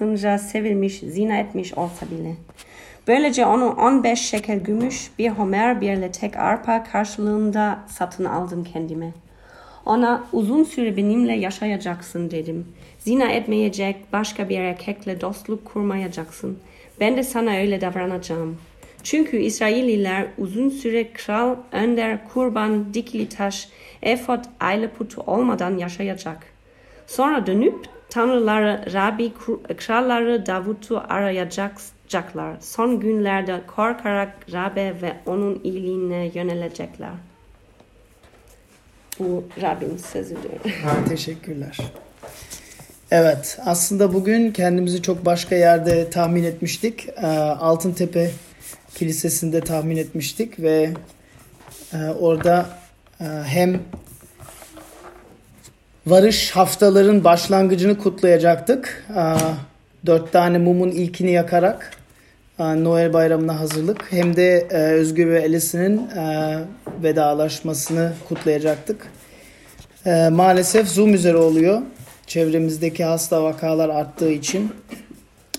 karşısınca sevilmiş, zina etmiş olsa bile. Böylece onu 15 şekel gümüş, bir homer, bir letek arpa karşılığında satın aldım kendime. Ona uzun süre benimle yaşayacaksın dedim. Zina etmeyecek, başka bir erkekle dostluk kurmayacaksın. Ben de sana öyle davranacağım. Çünkü İsraililer uzun süre kral, önder, kurban, dikili taş, efot, aile putu olmadan yaşayacak. Sonra dönüp tanrıları, Rabbi, kralları Davut'u arayacaklar. Son günlerde korkarak Rabbe ve onun iyiliğine yönelecekler. Bu Rabbin sözüdür. Ha, teşekkürler. Evet, aslında bugün kendimizi çok başka yerde tahmin etmiştik. Ee, Altıntepe Kilisesi'nde tahmin etmiştik ve e, orada e, hem varış haftaların başlangıcını kutlayacaktık. E, dört tane mumun ilkini yakarak Noel bayramına hazırlık. Hem de Özgür ve Alice'nin vedalaşmasını kutlayacaktık. Maalesef Zoom üzere oluyor çevremizdeki hasta vakalar arttığı için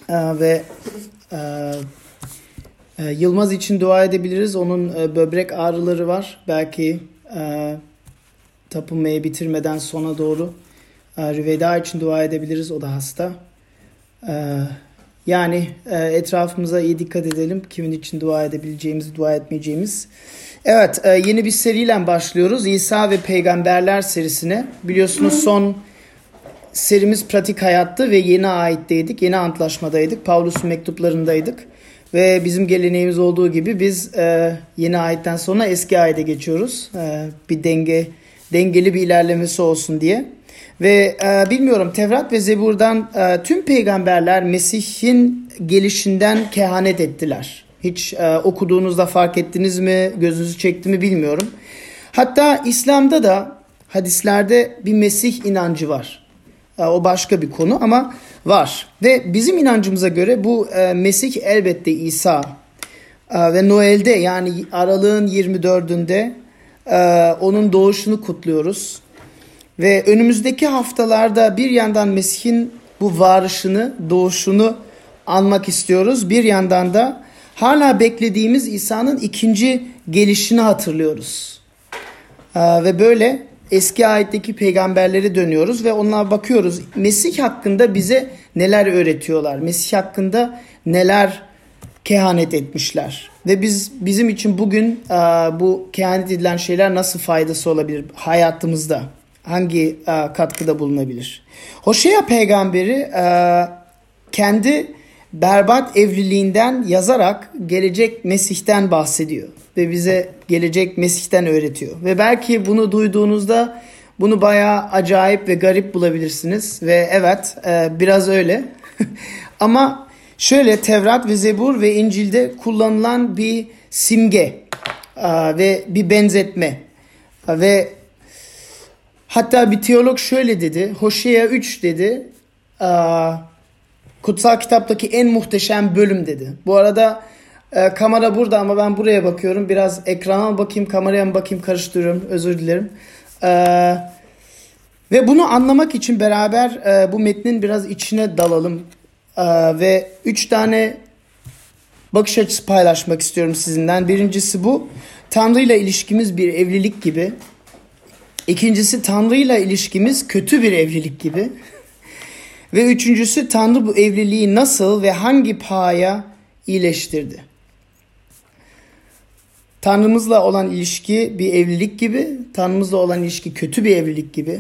e, ve e, e, Yılmaz için dua edebiliriz. Onun e, böbrek ağrıları var. Belki e, tapınmayı bitirmeden sona doğru e, için dua edebiliriz. O da hasta. E, yani e, etrafımıza iyi dikkat edelim. Kimin için dua edebileceğimizi, dua etmeyeceğimiz. Evet, e, yeni bir seriyle başlıyoruz. İsa ve Peygamberler serisine. Biliyorsunuz son serimiz pratik hayattı ve yeni aitteydik. Yeni antlaşmadaydık. Paulus'un mektuplarındaydık. Ve bizim geleneğimiz olduğu gibi biz yeni ayetten sonra eski ayete geçiyoruz. Bir denge dengeli bir ilerlemesi olsun diye. Ve e, bilmiyorum Tevrat ve Zebur'dan e, tüm peygamberler Mesih'in gelişinden kehanet ettiler. Hiç e, okuduğunuzda fark ettiniz mi, gözünüzü çekti mi bilmiyorum. Hatta İslam'da da hadislerde bir Mesih inancı var. E, o başka bir konu ama var. Ve bizim inancımıza göre bu e, Mesih elbette İsa. E, ve Noel'de yani aralığın 24'ünde e, onun doğuşunu kutluyoruz. Ve önümüzdeki haftalarda bir yandan Mesih'in bu varışını, doğuşunu anmak istiyoruz. Bir yandan da hala beklediğimiz İsa'nın ikinci gelişini hatırlıyoruz. Ee, ve böyle eski ayetteki peygamberleri dönüyoruz ve onlara bakıyoruz. Mesih hakkında bize neler öğretiyorlar? Mesih hakkında neler kehanet etmişler? Ve biz bizim için bugün e, bu kehanet edilen şeyler nasıl faydası olabilir hayatımızda? Hangi e, katkıda bulunabilir? Hoşea peygamberi e, kendi berbat evliliğinden yazarak gelecek Mesih'ten bahsediyor ve bize gelecek Mesih'ten öğretiyor. Ve belki bunu duyduğunuzda bunu bayağı acayip ve garip bulabilirsiniz ve evet e, biraz öyle. Ama şöyle Tevrat ve Zebur ve İncil'de kullanılan bir simge ve bir benzetme ve hatta bir teolog şöyle dedi. Hoşea 3 dedi. Kutsal kitaptaki en muhteşem bölüm dedi. Bu arada kamera burada ama ben buraya bakıyorum. Biraz ekrana bakayım, kameraya mı bakayım karıştırıyorum. Özür dilerim. Ve bunu anlamak için beraber bu metnin biraz içine dalalım. E, ve üç tane bakış açısı paylaşmak istiyorum sizinden. Birincisi bu. Tanrı ile ilişkimiz bir evlilik gibi. İkincisi Tanrı ile ilişkimiz kötü bir evlilik gibi. Ve üçüncüsü Tanrı bu evliliği nasıl ve hangi pahaya iyileştirdi? Tanrımızla olan ilişki bir evlilik gibi, Tanrımızla olan ilişki kötü bir evlilik gibi.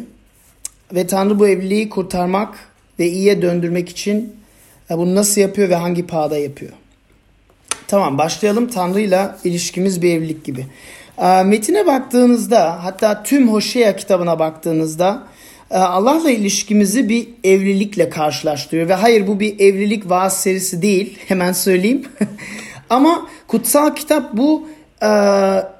Ve Tanrı bu evliliği kurtarmak ve iyiye döndürmek için e, bunu nasıl yapıyor ve hangi pahada yapıyor? Tamam başlayalım. Tanrı'yla ilişkimiz bir evlilik gibi. E, metine baktığınızda hatta tüm Hoşea kitabına baktığınızda e, Allah'la ilişkimizi bir evlilikle karşılaştırıyor. Ve hayır bu bir evlilik vaaz serisi değil. Hemen söyleyeyim. Ama kutsal kitap bu e,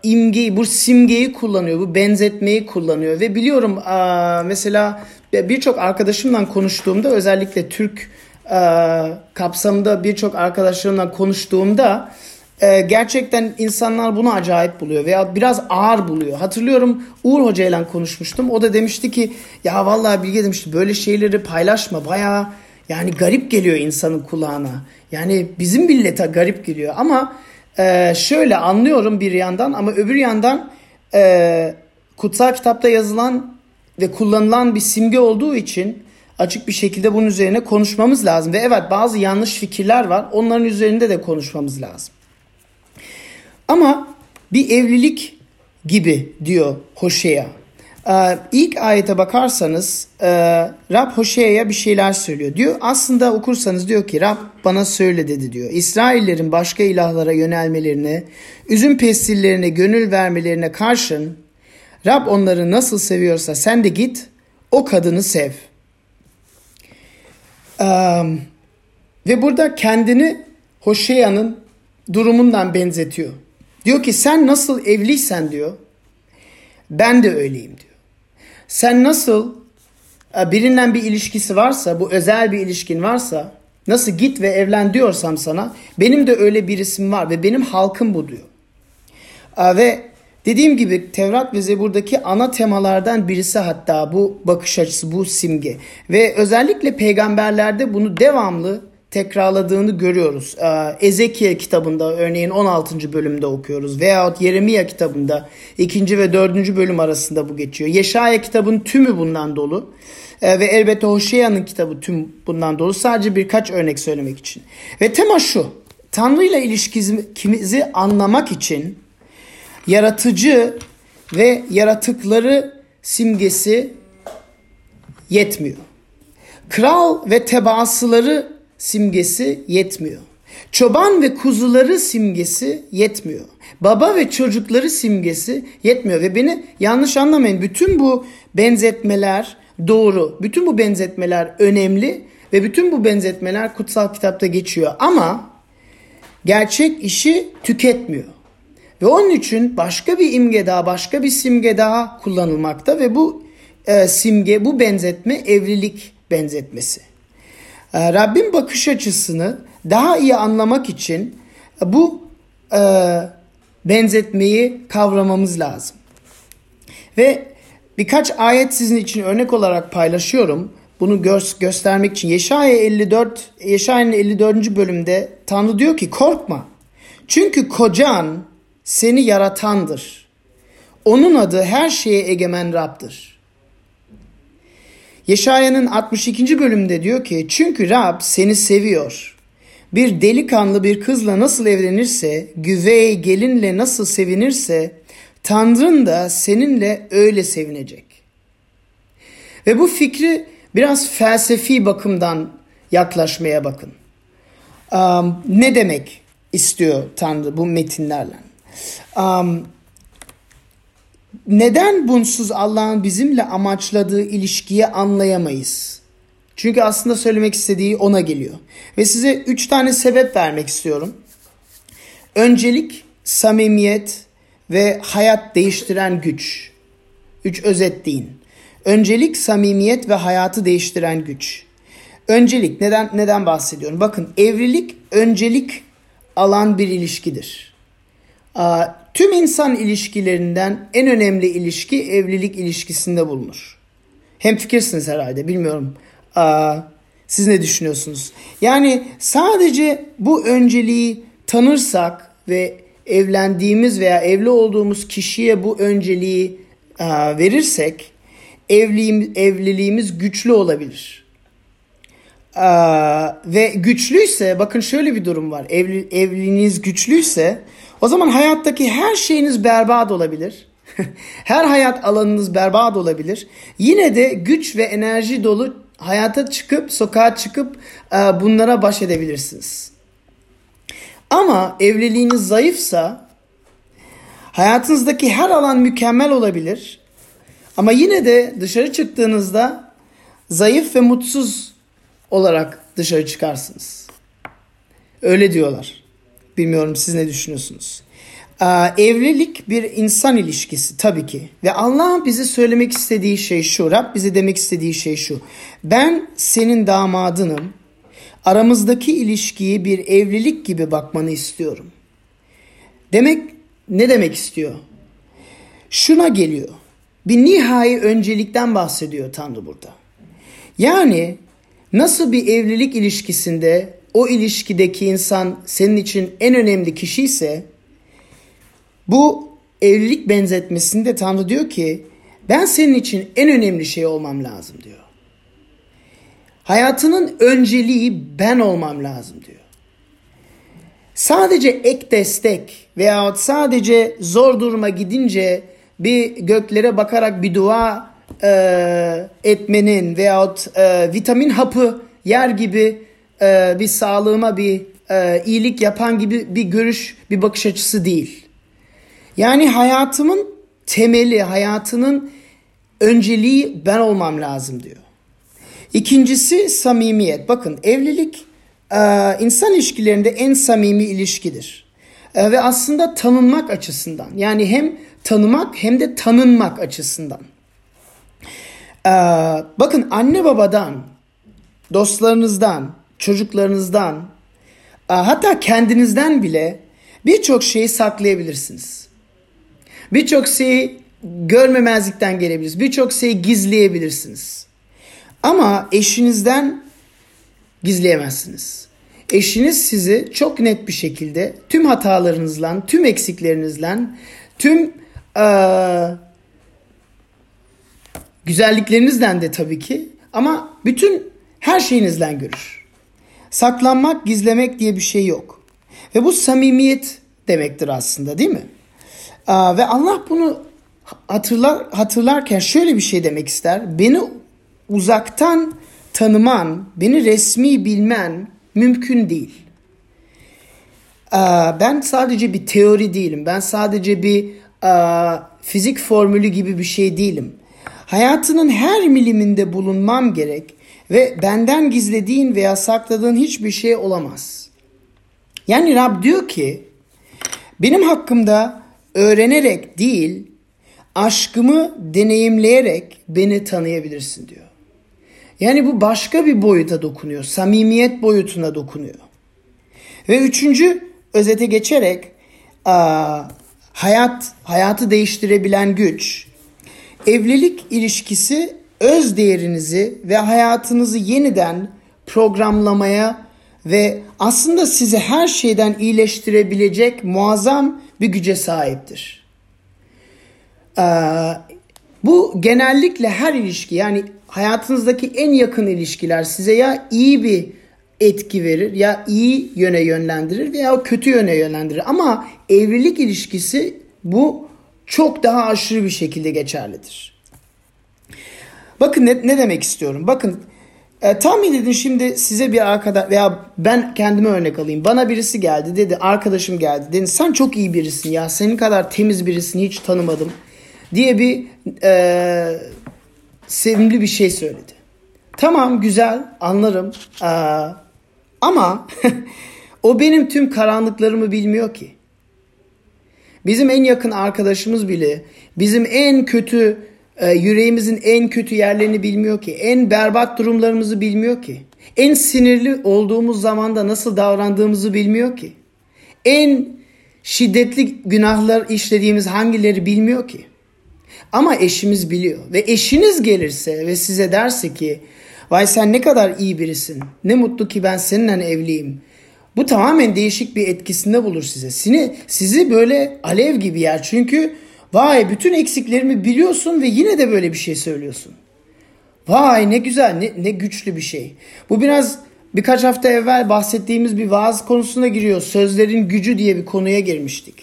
imgeyi, bu simgeyi kullanıyor, bu benzetmeyi kullanıyor ve biliyorum e, mesela birçok arkadaşımla konuştuğumda özellikle Türk e, kapsamında birçok arkadaşlarımla konuştuğumda e, gerçekten insanlar bunu acayip buluyor veya biraz ağır buluyor. Hatırlıyorum Uğur Hoca ile konuşmuştum. O da demişti ki ya vallahi Bilge demişti böyle şeyleri paylaşma bayağı Yani garip geliyor insanın kulağına. Yani bizim millete garip geliyor ama e, şöyle anlıyorum bir yandan ama öbür yandan e, kutsal kitapta yazılan ve kullanılan bir simge olduğu için açık bir şekilde bunun üzerine konuşmamız lazım. Ve evet bazı yanlış fikirler var. Onların üzerinde de konuşmamız lazım. Ama bir evlilik gibi diyor Hoşea. Ee, ilk ayete bakarsanız e, Rab Hoşea'ya bir şeyler söylüyor. Diyor aslında okursanız diyor ki Rab bana söyle dedi diyor. İsraillerin başka ilahlara yönelmelerine, üzüm pestillerine gönül vermelerine karşın Rab onları nasıl seviyorsa sen de git o kadını sev. Ve burada kendini Hoşea'nın durumundan benzetiyor. Diyor ki sen nasıl evliysen diyor ben de öyleyim diyor. Sen nasıl e, birinden bir ilişkisi varsa, bu özel bir ilişkin varsa, nasıl git ve evlen diyorsam sana, benim de öyle bir isim var ve benim halkım bu diyor. Ve dediğim gibi Tevrat ve Zebur'daki ana temalardan birisi hatta bu bakış açısı, bu simge. Ve özellikle peygamberlerde bunu devamlı tekrarladığını görüyoruz. Ee, Ezekiel kitabında örneğin 16. bölümde okuyoruz veyahut Yeremia kitabında 2. ve 4. bölüm arasında bu geçiyor. Yeşaya kitabın tümü bundan dolu. Ee, ve elbette Hoşeya'nın kitabı tüm bundan dolu. Sadece birkaç örnek söylemek için. Ve tema şu. Tanrı ile ilişkimizi anlamak için yaratıcı ve yaratıkları simgesi yetmiyor. Kral ve tebaasıları simgesi yetmiyor. Çoban ve kuzuları simgesi yetmiyor. Baba ve çocukları simgesi yetmiyor. Ve beni yanlış anlamayın. Bütün bu benzetmeler doğru. Bütün bu benzetmeler önemli. Ve bütün bu benzetmeler kutsal kitapta geçiyor. Ama gerçek işi tüketmiyor. Ve onun için başka bir imge daha, başka bir simge daha kullanılmakta. Ve bu e, simge, bu benzetme evlilik benzetmesi. Ee, Rabbin bakış açısını daha iyi anlamak için bu e, benzetmeyi kavramamız lazım. Ve birkaç ayet sizin için örnek olarak paylaşıyorum. Bunu gö- göstermek için Yeşaya 54 Yeşaya'nın 54. bölümde Tanrı diyor ki korkma. Çünkü kocan seni yaratandır. Onun adı her şeye egemen Rab'dır. Yeşaya'nın 62. bölümde diyor ki çünkü Rab seni seviyor. Bir delikanlı bir kızla nasıl evlenirse, güvey gelinle nasıl sevinirse, Tanrın da seninle öyle sevinecek. Ve bu fikri biraz felsefi bakımdan yaklaşmaya bakın. Ne demek istiyor Tanrı bu metinlerle? Um, neden bunsuz Allah'ın bizimle amaçladığı ilişkiyi anlayamayız? Çünkü aslında söylemek istediği ona geliyor. Ve size üç tane sebep vermek istiyorum. Öncelik, samimiyet ve hayat değiştiren güç. Üç özetleyin. Öncelik, samimiyet ve hayatı değiştiren güç. Öncelik neden neden bahsediyorum? Bakın evlilik öncelik alan bir ilişkidir. Tüm insan ilişkilerinden en önemli ilişki evlilik ilişkisinde bulunur. Hem fikirsiniz herhalde bilmiyorum. Siz ne düşünüyorsunuz? Yani sadece bu önceliği tanırsak ve evlendiğimiz veya evli olduğumuz kişiye bu önceliği verirsek evliliğimiz, evliliğimiz güçlü olabilir. Aa, ve güçlüyse bakın şöyle bir durum var. Evli, evliliğiniz güçlüyse o zaman hayattaki her şeyiniz berbat olabilir. her hayat alanınız berbat olabilir. Yine de güç ve enerji dolu hayata çıkıp sokağa çıkıp e, bunlara baş edebilirsiniz. Ama evliliğiniz zayıfsa hayatınızdaki her alan mükemmel olabilir. Ama yine de dışarı çıktığınızda zayıf ve mutsuz olarak dışarı çıkarsınız. Öyle diyorlar. Bilmiyorum siz ne düşünüyorsunuz? Evlilik bir insan ilişkisi tabii ki. Ve Allah bize söylemek istediği şey şu. Rab bize demek istediği şey şu. Ben senin damadınım. Aramızdaki ilişkiyi bir evlilik gibi bakmanı istiyorum. Demek ne demek istiyor? Şuna geliyor. Bir nihai öncelikten bahsediyor Tanrı burada. Yani nasıl bir evlilik ilişkisinde o ilişkideki insan senin için en önemli kişi ise bu evlilik benzetmesinde Tanrı diyor ki ben senin için en önemli şey olmam lazım diyor. Hayatının önceliği ben olmam lazım diyor. Sadece ek destek veyahut sadece zor duruma gidince bir göklere bakarak bir dua e, etmenin veyahut e, vitamin hapı yer gibi e, bir sağlığıma bir e, iyilik yapan gibi bir görüş, bir bakış açısı değil. Yani hayatımın temeli, hayatının önceliği ben olmam lazım diyor. İkincisi samimiyet. Bakın evlilik e, insan ilişkilerinde en samimi ilişkidir. E, ve aslında tanınmak açısından yani hem tanımak hem de tanınmak açısından. E, bakın anne babadan, dostlarınızdan, çocuklarınızdan, hatta kendinizden bile birçok şeyi saklayabilirsiniz. Birçok şeyi görmemezlikten gelebilirsiniz. Birçok şeyi gizleyebilirsiniz. Ama eşinizden gizleyemezsiniz. Eşiniz sizi çok net bir şekilde tüm hatalarınızla, tüm eksiklerinizle, tüm e, güzelliklerinizden de tabii ki ama bütün her şeyinizden görür. Saklanmak, gizlemek diye bir şey yok. Ve bu samimiyet demektir aslında değil mi? Ve Allah bunu hatırlar, hatırlarken şöyle bir şey demek ister. Beni uzaktan tanıman, beni resmi bilmen mümkün değil. Ben sadece bir teori değilim. Ben sadece bir fizik formülü gibi bir şey değilim. Hayatının her miliminde bulunmam gerek ve benden gizlediğin veya sakladığın hiçbir şey olamaz. Yani Rab diyor ki benim hakkımda öğrenerek değil aşkımı deneyimleyerek beni tanıyabilirsin diyor. Yani bu başka bir boyuta dokunuyor. Samimiyet boyutuna dokunuyor. Ve üçüncü özete geçerek hayat hayatı değiştirebilen güç. Evlilik ilişkisi öz değerinizi ve hayatınızı yeniden programlamaya ve aslında sizi her şeyden iyileştirebilecek muazzam bir güce sahiptir. Ee, bu genellikle her ilişki yani hayatınızdaki en yakın ilişkiler size ya iyi bir etki verir ya iyi yöne yönlendirir veya kötü yöne yönlendirir. Ama evlilik ilişkisi bu çok daha aşırı bir şekilde geçerlidir. Bakın ne, ne demek istiyorum. Bakın e, tahmin edin şimdi size bir arkadaş veya ben kendime örnek alayım. Bana birisi geldi dedi arkadaşım geldi dedi sen çok iyi birisin ya senin kadar temiz birisini hiç tanımadım diye bir e, sevimli bir şey söyledi. Tamam güzel anlarım ee, ama o benim tüm karanlıklarımı bilmiyor ki. Bizim en yakın arkadaşımız bile bizim en kötü e, yüreğimizin en kötü yerlerini bilmiyor ki. En berbat durumlarımızı bilmiyor ki. En sinirli olduğumuz zamanda nasıl davrandığımızı bilmiyor ki. En şiddetli günahlar işlediğimiz hangileri bilmiyor ki. Ama eşimiz biliyor ve eşiniz gelirse ve size derse ki vay sen ne kadar iyi birisin ne mutlu ki ben seninle evliyim. Bu tamamen değişik bir etkisinde bulur size. Sizi, sizi böyle alev gibi yer çünkü Vay bütün eksiklerimi biliyorsun ve yine de böyle bir şey söylüyorsun. Vay ne güzel ne, ne güçlü bir şey. Bu biraz birkaç hafta evvel bahsettiğimiz bir vaaz konusuna giriyor. Sözlerin gücü diye bir konuya girmiştik.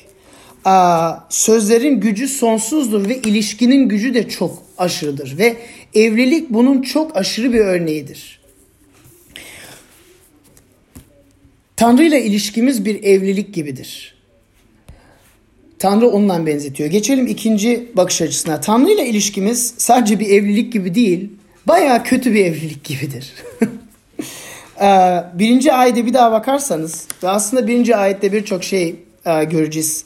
Aa, sözlerin gücü sonsuzdur ve ilişkinin gücü de çok aşırıdır. Ve evlilik bunun çok aşırı bir örneğidir. Tanrı ile ilişkimiz bir evlilik gibidir. Tanrı onunla benzetiyor. Geçelim ikinci bakış açısına. Tanrı ile ilişkimiz sadece bir evlilik gibi değil, baya kötü bir evlilik gibidir. Ee, birinci ayete bir daha bakarsanız ve aslında birinci ayette birçok şey e, göreceğiz.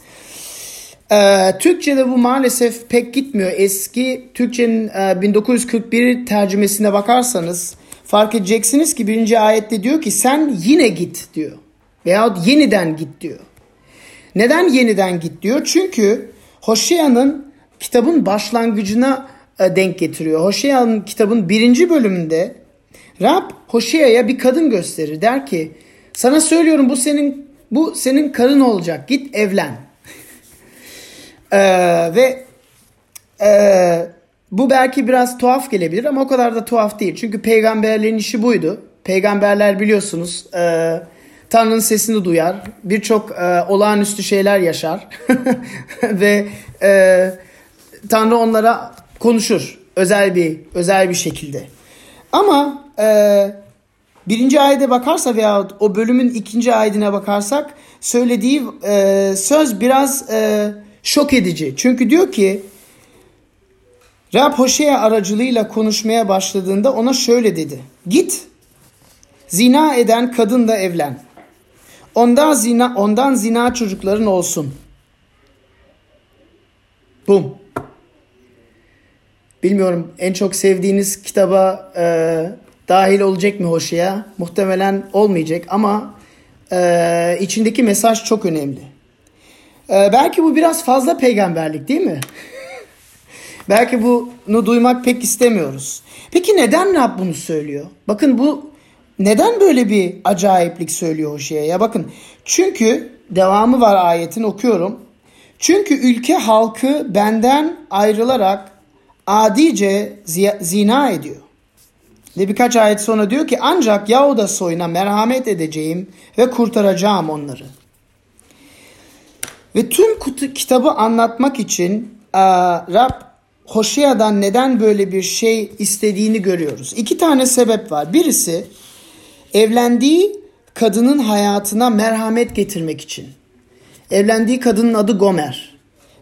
Ee, Türkçe'de bu maalesef pek gitmiyor. Eski Türkçenin 1941 e, tercümesine bakarsanız fark edeceksiniz ki birinci ayette diyor ki sen yine git diyor. Veyahut yeniden git diyor. Neden yeniden git diyor? Çünkü Hoşeya'nın kitabın başlangıcına e, denk getiriyor. Hoşeya'nın kitabın birinci bölümünde Rab Hoşeya'ya bir kadın gösterir. Der ki sana söylüyorum bu senin bu senin karın olacak. Git evlen. ee, ve e, bu belki biraz tuhaf gelebilir ama o kadar da tuhaf değil. Çünkü peygamberlerin işi buydu. Peygamberler biliyorsunuz e, Tanrı'nın sesini duyar. Birçok e, olağanüstü şeyler yaşar. ve e, Tanrı onlara konuşur özel bir özel bir şekilde. Ama e, birinci ayete bakarsa veya o bölümün ikinci ayetine bakarsak söylediği e, söz biraz e, şok edici. Çünkü diyor ki Rab Hoşea aracılığıyla konuşmaya başladığında ona şöyle dedi. Git zina eden kadınla evlen. Ondan zina, ondan zina çocukların olsun. Bum. Bilmiyorum en çok sevdiğiniz kitaba e, dahil olacak mı Hoşea? Muhtemelen olmayacak ama e, içindeki mesaj çok önemli. E, belki bu biraz fazla peygamberlik değil mi? belki bunu duymak pek istemiyoruz. Peki neden Rab bunu söylüyor? Bakın bu neden böyle bir acayiplik söylüyor Hoşea'ya? Bakın çünkü devamı var ayetin okuyorum. Çünkü ülke halkı benden ayrılarak adice zina ediyor. Ve birkaç ayet sonra diyor ki ancak Yahuda soyuna merhamet edeceğim ve kurtaracağım onları. Ve tüm kitabı anlatmak için Rab Hoşea'dan neden böyle bir şey istediğini görüyoruz. İki tane sebep var. Birisi evlendiği kadının hayatına merhamet getirmek için. Evlendiği kadının adı Gomer.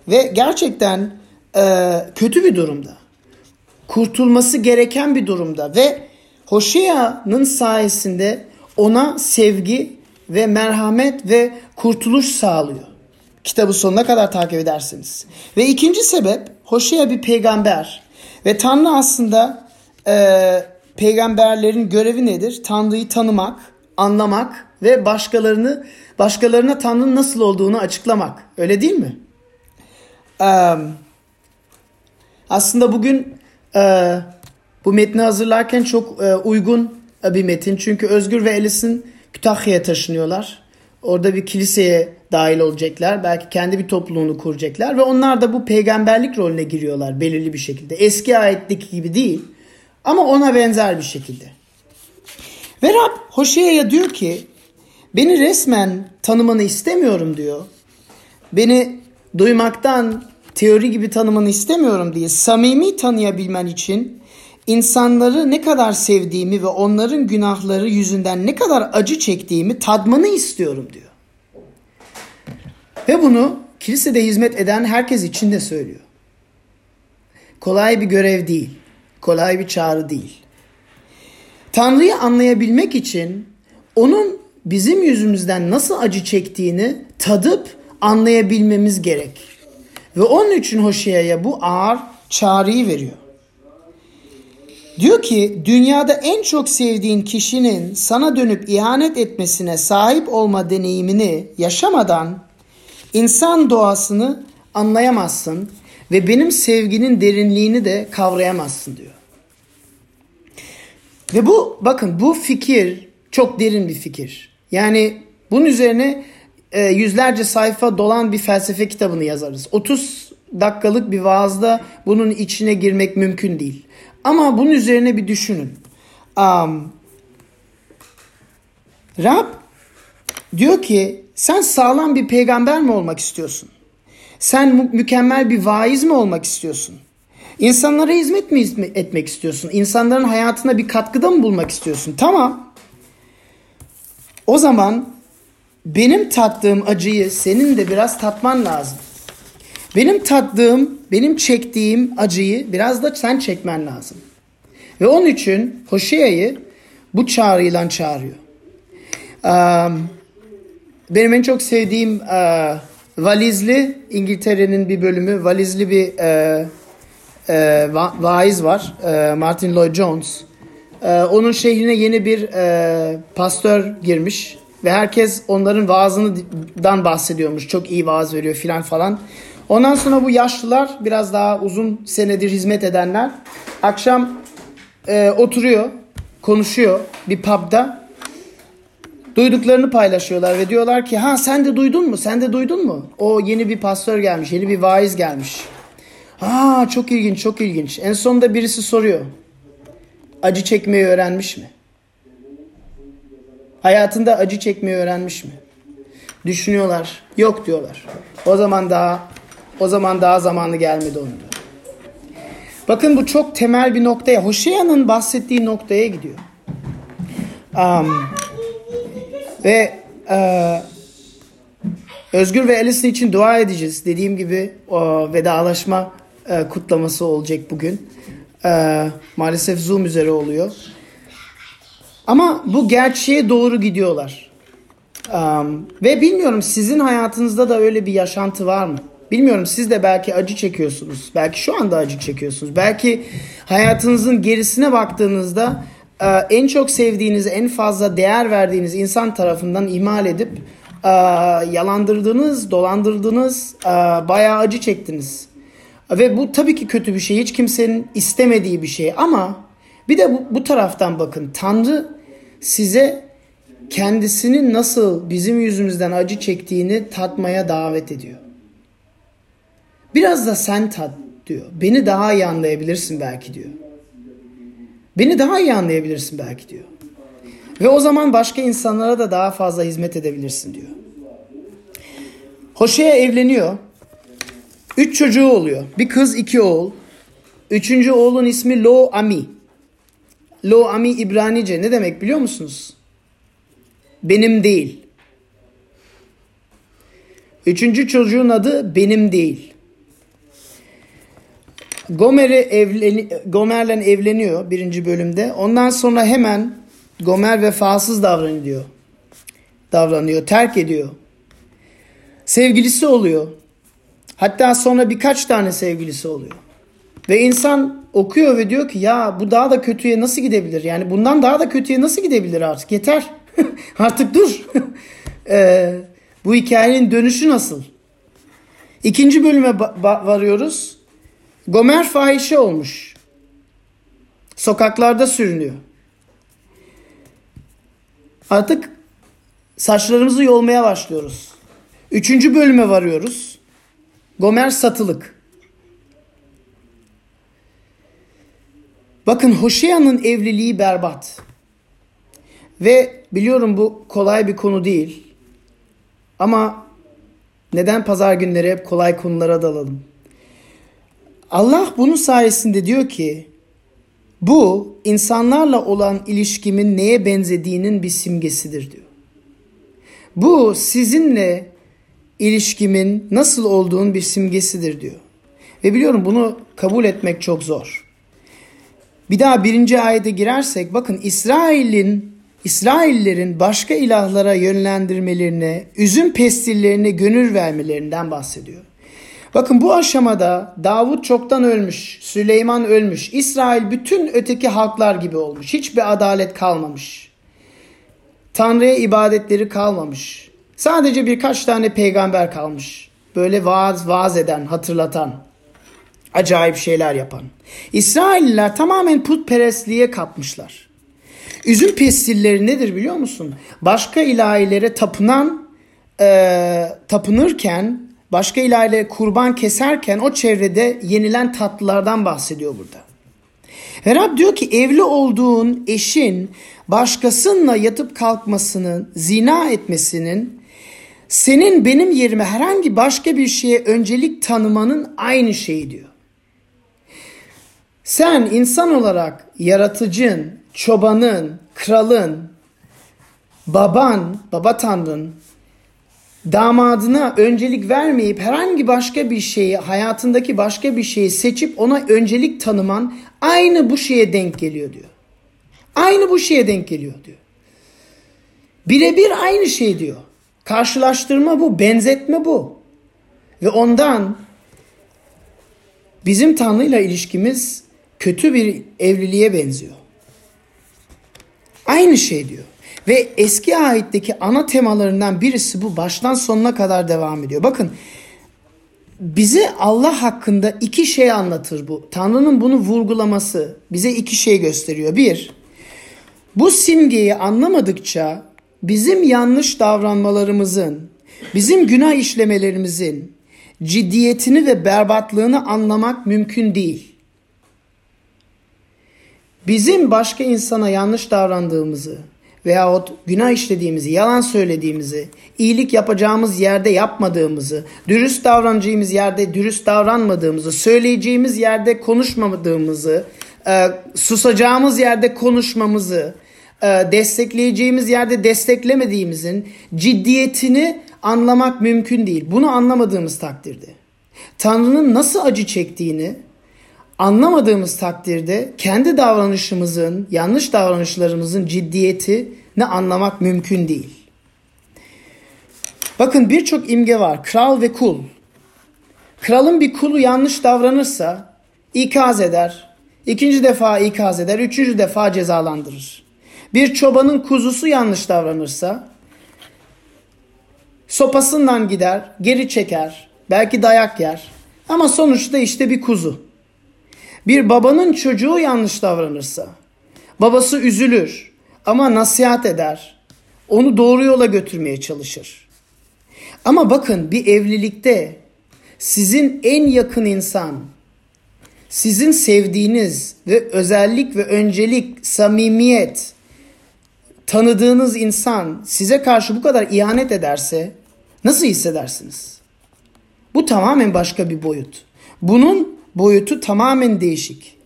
Ve gerçekten e, kötü bir durumda. Kurtulması gereken bir durumda ve Hoşeya'nın sayesinde ona sevgi ve merhamet ve kurtuluş sağlıyor. Kitabı sonuna kadar takip edersiniz. Ve ikinci sebep Hoşeya bir peygamber. Ve Tanrı aslında e, peygamberlerin görevi nedir? Tanrı'yı tanımak, anlamak ve başkalarını başkalarına Tanrı'nın nasıl olduğunu açıklamak. Öyle değil mi? Ee, aslında bugün e, bu metni hazırlarken çok e, uygun bir metin. Çünkü Özgür ve Elis'in Kütahya'ya taşınıyorlar. Orada bir kiliseye dahil olacaklar. Belki kendi bir topluluğunu kuracaklar. Ve onlar da bu peygamberlik rolüne giriyorlar belirli bir şekilde. Eski ayetteki gibi değil. Ama ona benzer bir şekilde. Ve Rab Hoşea'ya diyor ki beni resmen tanımanı istemiyorum diyor. Beni duymaktan teori gibi tanımanı istemiyorum diye samimi tanıyabilmen için insanları ne kadar sevdiğimi ve onların günahları yüzünden ne kadar acı çektiğimi tadmanı istiyorum diyor. Ve bunu kilisede hizmet eden herkes için de söylüyor. Kolay bir görev değil. Kolay bir çağrı değil. Tanrı'yı anlayabilmek için onun bizim yüzümüzden nasıl acı çektiğini tadıp anlayabilmemiz gerek. Ve onun için Hoşeya'ya bu ağır çağrıyı veriyor. Diyor ki dünyada en çok sevdiğin kişinin sana dönüp ihanet etmesine sahip olma deneyimini yaşamadan insan doğasını anlayamazsın ve benim sevginin derinliğini de kavrayamazsın diyor. Ve bu bakın bu fikir çok derin bir fikir. Yani bunun üzerine e, yüzlerce sayfa dolan bir felsefe kitabını yazarız. 30 dakikalık bir vaazda bunun içine girmek mümkün değil. Ama bunun üzerine bir düşünün. Um, Rab diyor ki sen sağlam bir peygamber mi olmak istiyorsun? Sen mü- mükemmel bir vaiz mi olmak istiyorsun? İnsanlara hizmet mi etmek istiyorsun? İnsanların hayatına bir katkıda mı bulmak istiyorsun? Tamam. O zaman benim tattığım acıyı senin de biraz tatman lazım. Benim tattığım, benim çektiğim acıyı biraz da sen çekmen lazım. Ve onun için Hoşeya'yı bu çağrıyla çağırıyor. benim en çok sevdiğim valizli İngiltere'nin bir bölümü valizli bir e, e, vaiz var Martin Lloyd Jones. onun şehrine yeni bir pastör girmiş ve herkes onların vaazından bahsediyormuş. Çok iyi vaaz veriyor filan falan. Ondan sonra bu yaşlılar biraz daha uzun senedir hizmet edenler akşam e, oturuyor konuşuyor bir pub'da. Duyduklarını paylaşıyorlar ve diyorlar ki ha sen de duydun mu? Sen de duydun mu? O yeni bir pastör gelmiş, yeni bir vaiz gelmiş. Aa çok ilginç, çok ilginç. En sonunda birisi soruyor. Acı çekmeyi öğrenmiş mi? Hayatında acı çekmeyi öğrenmiş mi? Düşünüyorlar. Yok diyorlar. O zaman daha o zaman daha zamanı gelmedi onun diyor. Bakın bu çok temel bir noktaya, Hoşeya'nın bahsettiği noktaya gidiyor. Um, ve uh, Özgür ve Alison için dua edeceğiz. Dediğim gibi o vedalaşma uh, kutlaması olacak bugün. Uh, maalesef Zoom üzere oluyor. Ama bu gerçeğe doğru gidiyorlar. Um, ve bilmiyorum sizin hayatınızda da öyle bir yaşantı var mı? Bilmiyorum siz de belki acı çekiyorsunuz. Belki şu anda acı çekiyorsunuz. Belki hayatınızın gerisine baktığınızda e, en çok sevdiğiniz, en fazla değer verdiğiniz insan tarafından ihmal edip e, yalandırdınız, dolandırdınız, e, bayağı acı çektiniz. Ve bu tabii ki kötü bir şey. Hiç kimsenin istemediği bir şey. Ama bir de bu, bu taraftan bakın. Tanrı size kendisinin nasıl bizim yüzümüzden acı çektiğini tatmaya davet ediyor. Biraz da sen tat diyor. Beni daha iyi anlayabilirsin belki diyor. Beni daha iyi anlayabilirsin belki diyor. Ve o zaman başka insanlara da daha fazla hizmet edebilirsin diyor. Hoşe'ye evleniyor. Üç çocuğu oluyor. Bir kız iki oğul. Üçüncü oğlun ismi Lo Ami. Lo Ami İbranice ne demek biliyor musunuz? Benim değil. Üçüncü çocuğun adı benim değil. Gomer'e evleni, Gomer'le evleniyor birinci bölümde. Ondan sonra hemen Gomer vefasız davranıyor. Davranıyor, terk ediyor. Sevgilisi oluyor. Hatta sonra birkaç tane sevgilisi oluyor. Ve insan okuyor ve diyor ki ya bu daha da kötüye nasıl gidebilir? Yani bundan daha da kötüye nasıl gidebilir artık? Yeter. artık dur. ee, bu hikayenin dönüşü nasıl? İkinci bölüme varıyoruz. Gomer fahişe olmuş. Sokaklarda sürünüyor. Artık saçlarımızı yolmaya başlıyoruz. Üçüncü bölüme varıyoruz. Gomer satılık. Bakın Hoşeya'nın evliliği berbat. Ve biliyorum bu kolay bir konu değil. Ama neden pazar günleri hep kolay konulara dalalım? Allah bunun sayesinde diyor ki bu insanlarla olan ilişkimin neye benzediğinin bir simgesidir diyor. Bu sizinle ilişkimin nasıl olduğun bir simgesidir diyor. Ve biliyorum bunu kabul etmek çok zor. Bir daha birinci ayete girersek bakın İsrail'in İsraillerin başka ilahlara yönlendirmelerine, üzüm pestillerine gönül vermelerinden bahsediyor. Bakın bu aşamada Davut çoktan ölmüş, Süleyman ölmüş, İsrail bütün öteki halklar gibi olmuş. Hiçbir adalet kalmamış. Tanrı'ya ibadetleri kalmamış. Sadece birkaç tane peygamber kalmış. Böyle vaaz, vaaz eden, hatırlatan, acayip şeyler yapan. İsrailliler tamamen putperestliğe kapmışlar. Üzüm pestilleri nedir biliyor musun? Başka ilahilere tapınan, e, tapınırken başka ilahle kurban keserken o çevrede yenilen tatlılardan bahsediyor burada. Ve Rab diyor ki evli olduğun eşin başkasınınla yatıp kalkmasının, zina etmesinin senin benim yerime herhangi başka bir şeye öncelik tanımanın aynı şeyi diyor. Sen insan olarak yaratıcın, çobanın, kralın, baban, baba tanrın damadına öncelik vermeyip herhangi başka bir şeyi, hayatındaki başka bir şeyi seçip ona öncelik tanıman aynı bu şeye denk geliyor diyor. Aynı bu şeye denk geliyor diyor. Birebir aynı şey diyor. Karşılaştırma bu, benzetme bu. Ve ondan bizim Tanrı'yla ilişkimiz kötü bir evliliğe benziyor. Aynı şey diyor. Ve eski ayetteki ana temalarından birisi bu baştan sonuna kadar devam ediyor. Bakın bize Allah hakkında iki şey anlatır bu. Tanrı'nın bunu vurgulaması bize iki şey gösteriyor. Bir, Bu simgeyi anlamadıkça bizim yanlış davranmalarımızın, bizim günah işlemelerimizin ciddiyetini ve berbatlığını anlamak mümkün değil. Bizim başka insana yanlış davrandığımızı veyahut günah işlediğimizi, yalan söylediğimizi, iyilik yapacağımız yerde yapmadığımızı, dürüst davranacağımız yerde dürüst davranmadığımızı, söyleyeceğimiz yerde konuşmadığımızı, e, susacağımız yerde konuşmamızı, e, destekleyeceğimiz yerde desteklemediğimizin ciddiyetini anlamak mümkün değil. Bunu anlamadığımız takdirde Tanrı'nın nasıl acı çektiğini anlamadığımız takdirde kendi davranışımızın, yanlış davranışlarımızın ciddiyetini anlamak mümkün değil. Bakın birçok imge var. Kral ve kul. Kralın bir kulu yanlış davranırsa ikaz eder. ikinci defa ikaz eder. Üçüncü defa cezalandırır. Bir çobanın kuzusu yanlış davranırsa sopasından gider, geri çeker, belki dayak yer. Ama sonuçta işte bir kuzu. Bir babanın çocuğu yanlış davranırsa babası üzülür ama nasihat eder. Onu doğru yola götürmeye çalışır. Ama bakın bir evlilikte sizin en yakın insan, sizin sevdiğiniz ve özellik ve öncelik, samimiyet, tanıdığınız insan size karşı bu kadar ihanet ederse nasıl hissedersiniz? Bu tamamen başka bir boyut. Bunun boyutu tamamen değişik.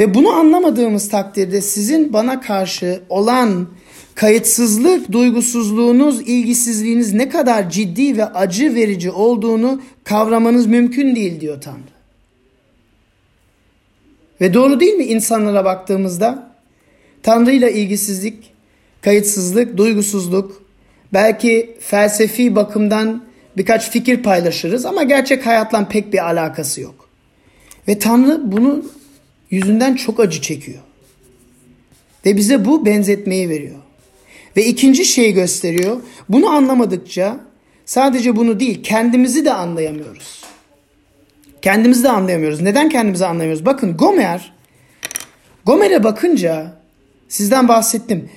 Ve bunu anlamadığımız takdirde sizin bana karşı olan kayıtsızlık, duygusuzluğunuz, ilgisizliğiniz ne kadar ciddi ve acı verici olduğunu kavramanız mümkün değil diyor Tanrı. Ve doğru değil mi insanlara baktığımızda? Tanrı ile ilgisizlik, kayıtsızlık, duygusuzluk, belki felsefi bakımdan birkaç fikir paylaşırız ama gerçek hayatla pek bir alakası yok. Ve Tanrı bunu yüzünden çok acı çekiyor. Ve bize bu benzetmeyi veriyor. Ve ikinci şeyi gösteriyor. Bunu anlamadıkça sadece bunu değil kendimizi de anlayamıyoruz. Kendimizi de anlayamıyoruz. Neden kendimizi anlayamıyoruz? Bakın Gomer Gomer'e bakınca sizden bahsettim.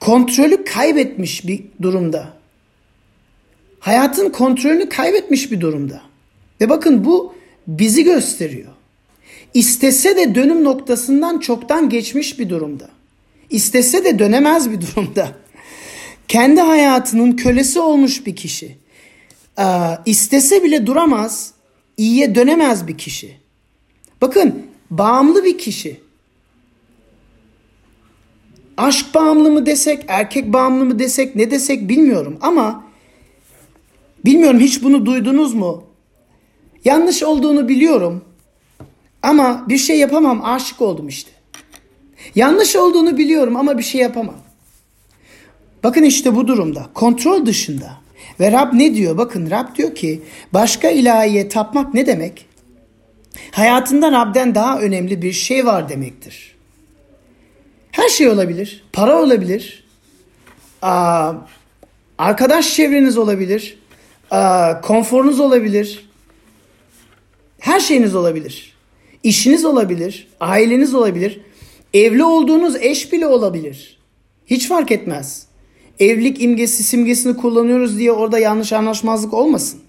Kontrolü kaybetmiş bir durumda. Hayatın kontrolünü kaybetmiş bir durumda. Ve bakın bu bizi gösteriyor. İstese de dönüm noktasından çoktan geçmiş bir durumda. İstese de dönemez bir durumda. Kendi hayatının kölesi olmuş bir kişi. Ee, istese bile duramaz, iyiye dönemez bir kişi. Bakın bağımlı bir kişi. Aşk bağımlı mı desek, erkek bağımlı mı desek, ne desek bilmiyorum ama bilmiyorum hiç bunu duydunuz mu? Yanlış olduğunu biliyorum. Ama bir şey yapamam aşık oldum işte. Yanlış olduğunu biliyorum ama bir şey yapamam. Bakın işte bu durumda kontrol dışında. Ve Rab ne diyor? Bakın Rab diyor ki başka ilahiye tapmak ne demek? Hayatında Rab'den daha önemli bir şey var demektir. Her şey olabilir. Para olabilir. Aa, arkadaş çevreniz olabilir. Aa, konforunuz olabilir. Her şeyiniz olabilir. İşiniz olabilir, aileniz olabilir, evli olduğunuz eş bile olabilir. Hiç fark etmez. Evlilik imgesi simgesini kullanıyoruz diye orada yanlış anlaşmazlık olmasın.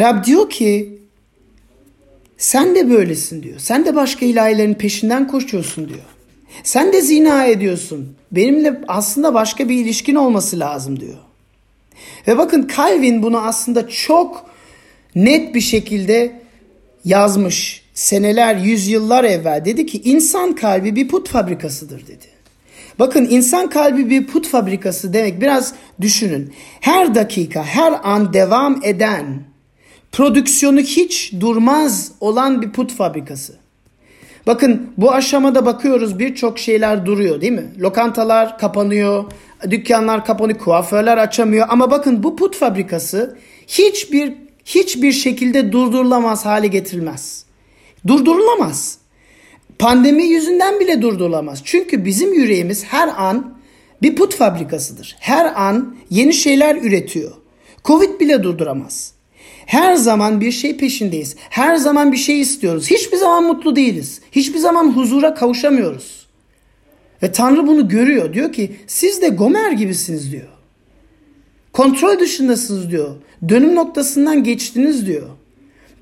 Rab diyor ki sen de böylesin diyor. Sen de başka ilahilerin peşinden koşuyorsun diyor. Sen de zina ediyorsun. Benimle aslında başka bir ilişkin olması lazım diyor. Ve bakın Calvin bunu aslında çok net bir şekilde yazmış seneler, yüzyıllar evvel dedi ki insan kalbi bir put fabrikasıdır dedi. Bakın insan kalbi bir put fabrikası demek biraz düşünün. Her dakika, her an devam eden, prodüksiyonu hiç durmaz olan bir put fabrikası. Bakın bu aşamada bakıyoruz birçok şeyler duruyor değil mi? Lokantalar kapanıyor, dükkanlar kapanıyor, kuaförler açamıyor. Ama bakın bu put fabrikası hiçbir hiçbir şekilde durdurulamaz hale getirilmez. Durdurulamaz. Pandemi yüzünden bile durdurulamaz. Çünkü bizim yüreğimiz her an bir put fabrikasıdır. Her an yeni şeyler üretiyor. Covid bile durduramaz. Her zaman bir şey peşindeyiz. Her zaman bir şey istiyoruz. Hiçbir zaman mutlu değiliz. Hiçbir zaman huzura kavuşamıyoruz. Ve Tanrı bunu görüyor. Diyor ki siz de Gomer gibisiniz diyor. Kontrol dışındasınız diyor. Dönüm noktasından geçtiniz diyor.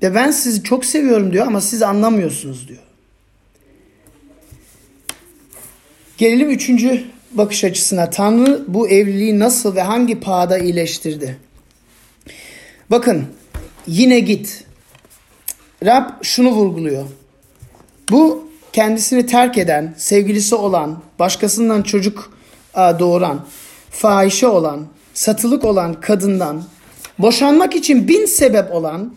Ve ben sizi çok seviyorum diyor ama siz anlamıyorsunuz diyor. Gelelim üçüncü bakış açısına. Tanrı bu evliliği nasıl ve hangi pahada iyileştirdi? Bakın yine git. Rab şunu vurguluyor. Bu kendisini terk eden, sevgilisi olan, başkasından çocuk doğuran, fahişe olan, satılık olan kadından, boşanmak için bin sebep olan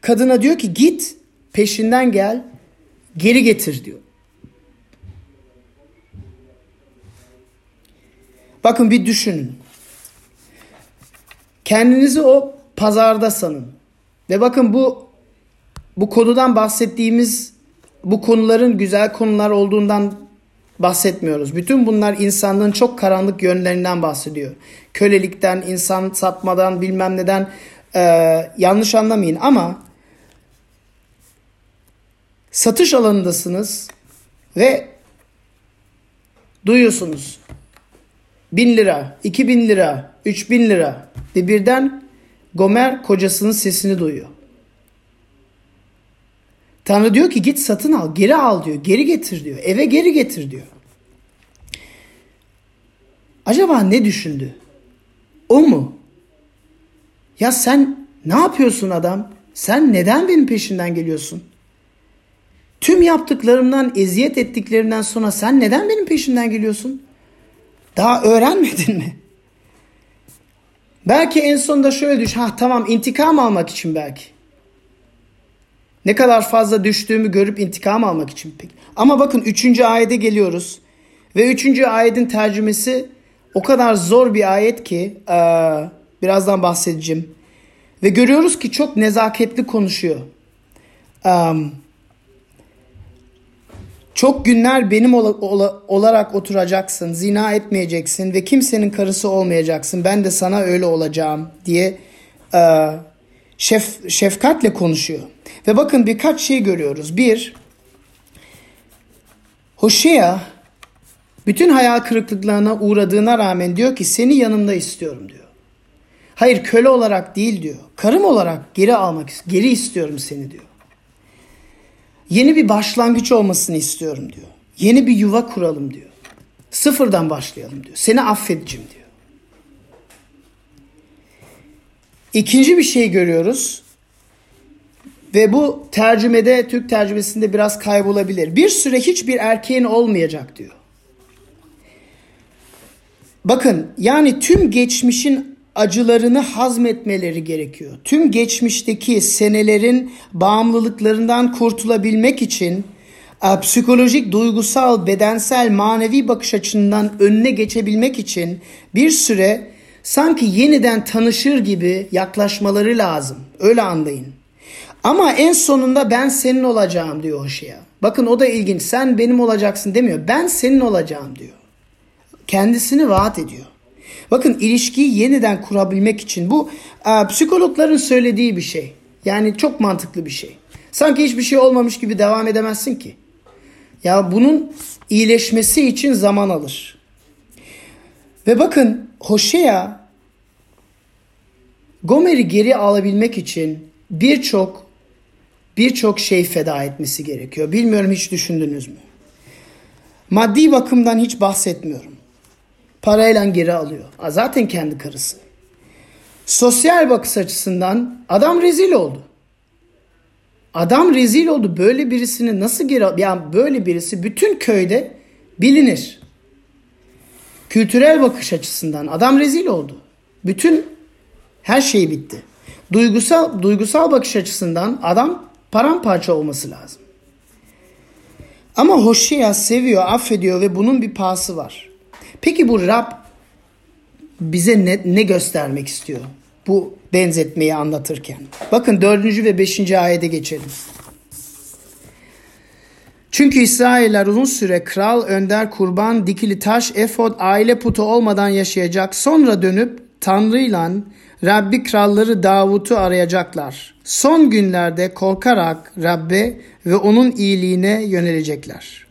kadına diyor ki git peşinden gel, geri getir diyor. Bakın bir düşünün. Kendinizi o pazarda sanın. Ve bakın bu bu konudan bahsettiğimiz bu konuların güzel konular olduğundan bahsetmiyoruz. Bütün bunlar insanlığın çok karanlık yönlerinden bahsediyor. Kölelikten, insan satmadan, bilmem neden e, yanlış anlamayın ama satış alanındasınız ve duyuyorsunuz. Bin lira, iki bin lira, üç bin lira ve birden Gomer kocasının sesini duyuyor. Tanrı diyor ki git satın al, geri al diyor, geri getir diyor, eve geri getir diyor. Acaba ne düşündü? O mu? Ya sen ne yapıyorsun adam? Sen neden benim peşinden geliyorsun? Tüm yaptıklarımdan, eziyet ettiklerinden sonra sen neden benim peşinden geliyorsun? Daha öğrenmedin mi? Belki en sonunda şöyle düş. Ha tamam intikam almak için belki. Ne kadar fazla düştüğümü görüp intikam almak için pek. Ama bakın 3. ayete geliyoruz. Ve 3. ayetin tercümesi o kadar zor bir ayet ki birazdan bahsedeceğim. Ve görüyoruz ki çok nezaketli konuşuyor. Um, çok günler benim ol- ol- olarak oturacaksın, zina etmeyeceksin ve kimsenin karısı olmayacaksın. Ben de sana öyle olacağım diye e, şef, şefkatle konuşuyor. Ve bakın birkaç şey görüyoruz. Bir, Hoşea bütün hayal kırıklıklarına uğradığına rağmen diyor ki seni yanımda istiyorum diyor. Hayır köle olarak değil diyor. Karım olarak geri almak, geri istiyorum seni diyor. Yeni bir başlangıç olmasını istiyorum diyor. Yeni bir yuva kuralım diyor. Sıfırdan başlayalım diyor. Seni affedeceğim diyor. İkinci bir şey görüyoruz. Ve bu tercümede, Türk tercümesinde biraz kaybolabilir. Bir süre hiçbir erkeğin olmayacak diyor. Bakın yani tüm geçmişin acılarını hazmetmeleri gerekiyor. Tüm geçmişteki senelerin bağımlılıklarından kurtulabilmek için e, psikolojik, duygusal, bedensel, manevi bakış açısından önüne geçebilmek için bir süre sanki yeniden tanışır gibi yaklaşmaları lazım. Öyle anlayın. Ama en sonunda ben senin olacağım diyor Hoşea. Bakın o da ilginç. Sen benim olacaksın demiyor. Ben senin olacağım diyor. Kendisini vaat ediyor. Bakın ilişkiyi yeniden kurabilmek için bu e, psikologların söylediği bir şey. Yani çok mantıklı bir şey. Sanki hiçbir şey olmamış gibi devam edemezsin ki. Ya bunun iyileşmesi için zaman alır. Ve bakın Hoşea Gomer'i geri alabilmek için birçok birçok şey feda etmesi gerekiyor. Bilmiyorum hiç düşündünüz mü? Maddi bakımdan hiç bahsetmiyorum. Parayla geri alıyor. Zaten kendi karısı. Sosyal bakış açısından adam rezil oldu. Adam rezil oldu. Böyle birisini nasıl geri yani böyle birisi bütün köyde bilinir. Kültürel bakış açısından adam rezil oldu. Bütün her şey bitti. Duygusal duygusal bakış açısından adam paramparça olması lazım. Ama Hoşea seviyor, affediyor ve bunun bir pahası var. Peki bu Rab bize ne, ne göstermek istiyor? Bu benzetmeyi anlatırken. Bakın dördüncü ve beşinci ayete geçelim. Çünkü İsrailler uzun süre kral, önder, kurban, dikili taş, efod, aile putu olmadan yaşayacak. Sonra dönüp Tanrı'yla Rabbi kralları Davut'u arayacaklar. Son günlerde korkarak Rabbe ve onun iyiliğine yönelecekler.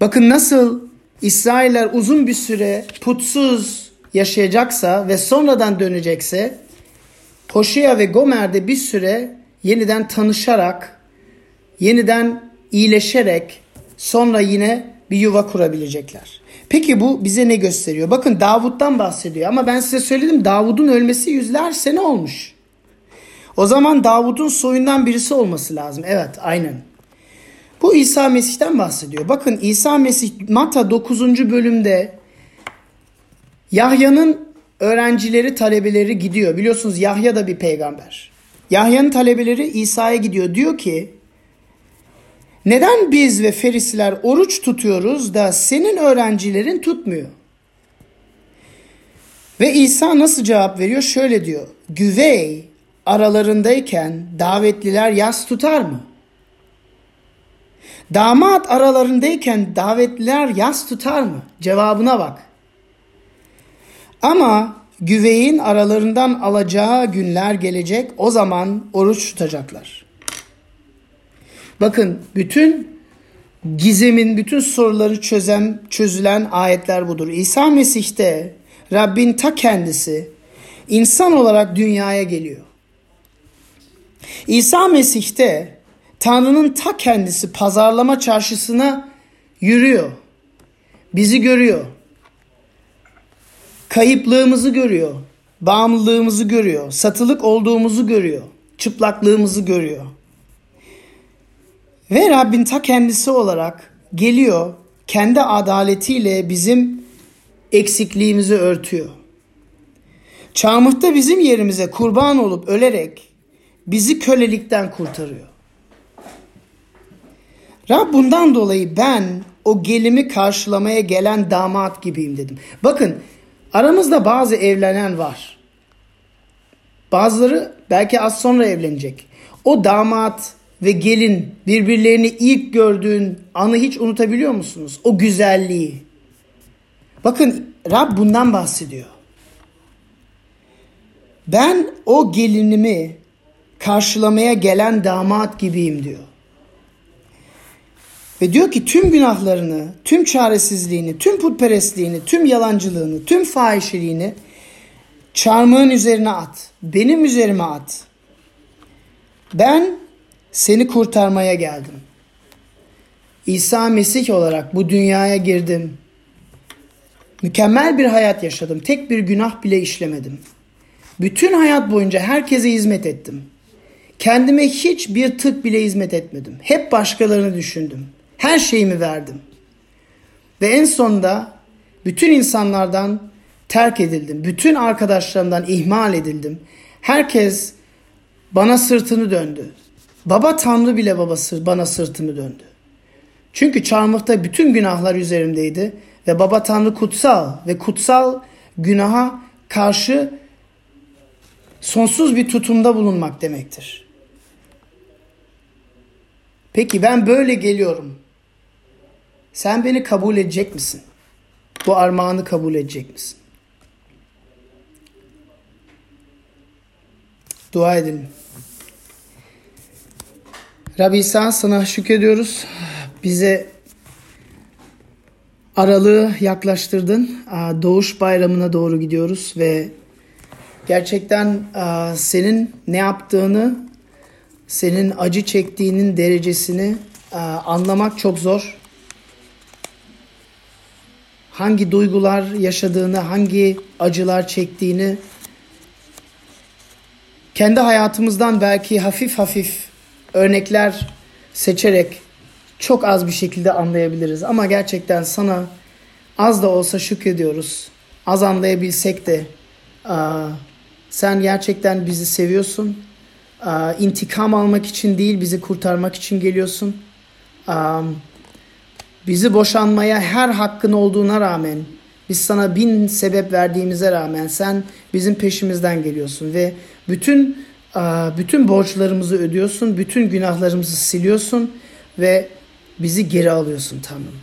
Bakın nasıl İsrailler uzun bir süre putsuz yaşayacaksa ve sonradan dönecekse Hoşea ve Gomer de bir süre yeniden tanışarak, yeniden iyileşerek sonra yine bir yuva kurabilecekler. Peki bu bize ne gösteriyor? Bakın Davut'tan bahsediyor ama ben size söyledim Davud'un ölmesi yüzler sene olmuş. O zaman Davud'un soyundan birisi olması lazım. Evet aynen. Bu İsa Mesih'ten bahsediyor. Bakın İsa Mesih Mata 9. bölümde Yahya'nın öğrencileri, talebeleri gidiyor. Biliyorsunuz Yahya da bir peygamber. Yahya'nın talebeleri İsa'ya gidiyor. Diyor ki neden biz ve Ferisiler oruç tutuyoruz da senin öğrencilerin tutmuyor? Ve İsa nasıl cevap veriyor? Şöyle diyor. Güvey aralarındayken davetliler yas tutar mı? Damat aralarındayken davetliler yas tutar mı? Cevabına bak. Ama güveyin aralarından alacağı günler gelecek. O zaman oruç tutacaklar. Bakın bütün gizemin bütün soruları çözen çözülen ayetler budur. İsa Mesih'te Rabbin ta kendisi insan olarak dünyaya geliyor. İsa Mesih'te Tanrı'nın ta kendisi pazarlama çarşısına yürüyor. Bizi görüyor. Kayıplığımızı görüyor. Bağımlılığımızı görüyor. Satılık olduğumuzu görüyor. Çıplaklığımızı görüyor. Ve Rabbin ta kendisi olarak geliyor. Kendi adaletiyle bizim eksikliğimizi örtüyor. Çarmıhta bizim yerimize kurban olup ölerek bizi kölelikten kurtarıyor. Rab bundan dolayı ben o gelimi karşılamaya gelen damat gibiyim dedim. Bakın aramızda bazı evlenen var. Bazıları belki az sonra evlenecek. O damat ve gelin birbirlerini ilk gördüğün anı hiç unutabiliyor musunuz? O güzelliği. Bakın Rab bundan bahsediyor. Ben o gelinimi karşılamaya gelen damat gibiyim diyor. Ve diyor ki tüm günahlarını, tüm çaresizliğini, tüm putperestliğini, tüm yalancılığını, tüm fahişeliğini çarmığın üzerine at. Benim üzerime at. Ben seni kurtarmaya geldim. İsa Mesih olarak bu dünyaya girdim. Mükemmel bir hayat yaşadım. Tek bir günah bile işlemedim. Bütün hayat boyunca herkese hizmet ettim. Kendime hiç bir tık bile hizmet etmedim. Hep başkalarını düşündüm. Her şeyimi verdim. Ve en sonunda bütün insanlardan terk edildim. Bütün arkadaşlarımdan ihmal edildim. Herkes bana sırtını döndü. Baba Tanrı bile babası bana sırtını döndü. Çünkü çarmıhta bütün günahlar üzerimdeydi ve Baba Tanrı kutsal ve kutsal günaha karşı sonsuz bir tutumda bulunmak demektir. Peki ben böyle geliyorum. Sen beni kabul edecek misin? Bu armağanı kabul edecek misin? Dua edelim. Rabbi İsa sana şükrediyoruz. Bize aralığı yaklaştırdın. Doğuş bayramına doğru gidiyoruz ve gerçekten senin ne yaptığını, senin acı çektiğinin derecesini anlamak çok zor hangi duygular yaşadığını, hangi acılar çektiğini kendi hayatımızdan belki hafif hafif örnekler seçerek çok az bir şekilde anlayabiliriz. Ama gerçekten sana az da olsa şükrediyoruz. Az anlayabilsek de sen gerçekten bizi seviyorsun. İntikam almak için değil bizi kurtarmak için geliyorsun. Bizi boşanmaya her hakkın olduğuna rağmen, biz sana bin sebep verdiğimize rağmen sen bizim peşimizden geliyorsun ve bütün bütün borçlarımızı ödüyorsun, bütün günahlarımızı siliyorsun ve bizi geri alıyorsun Tanrım.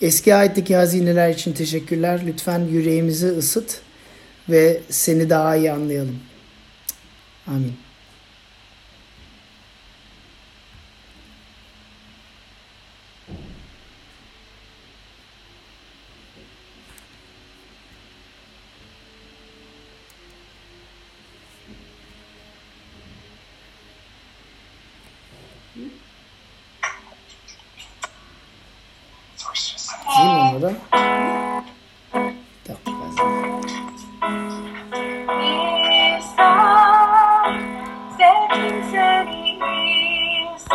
Eski ayetteki hazineler için teşekkürler. Lütfen yüreğimizi ısıt ve seni daha iyi anlayalım. Amin.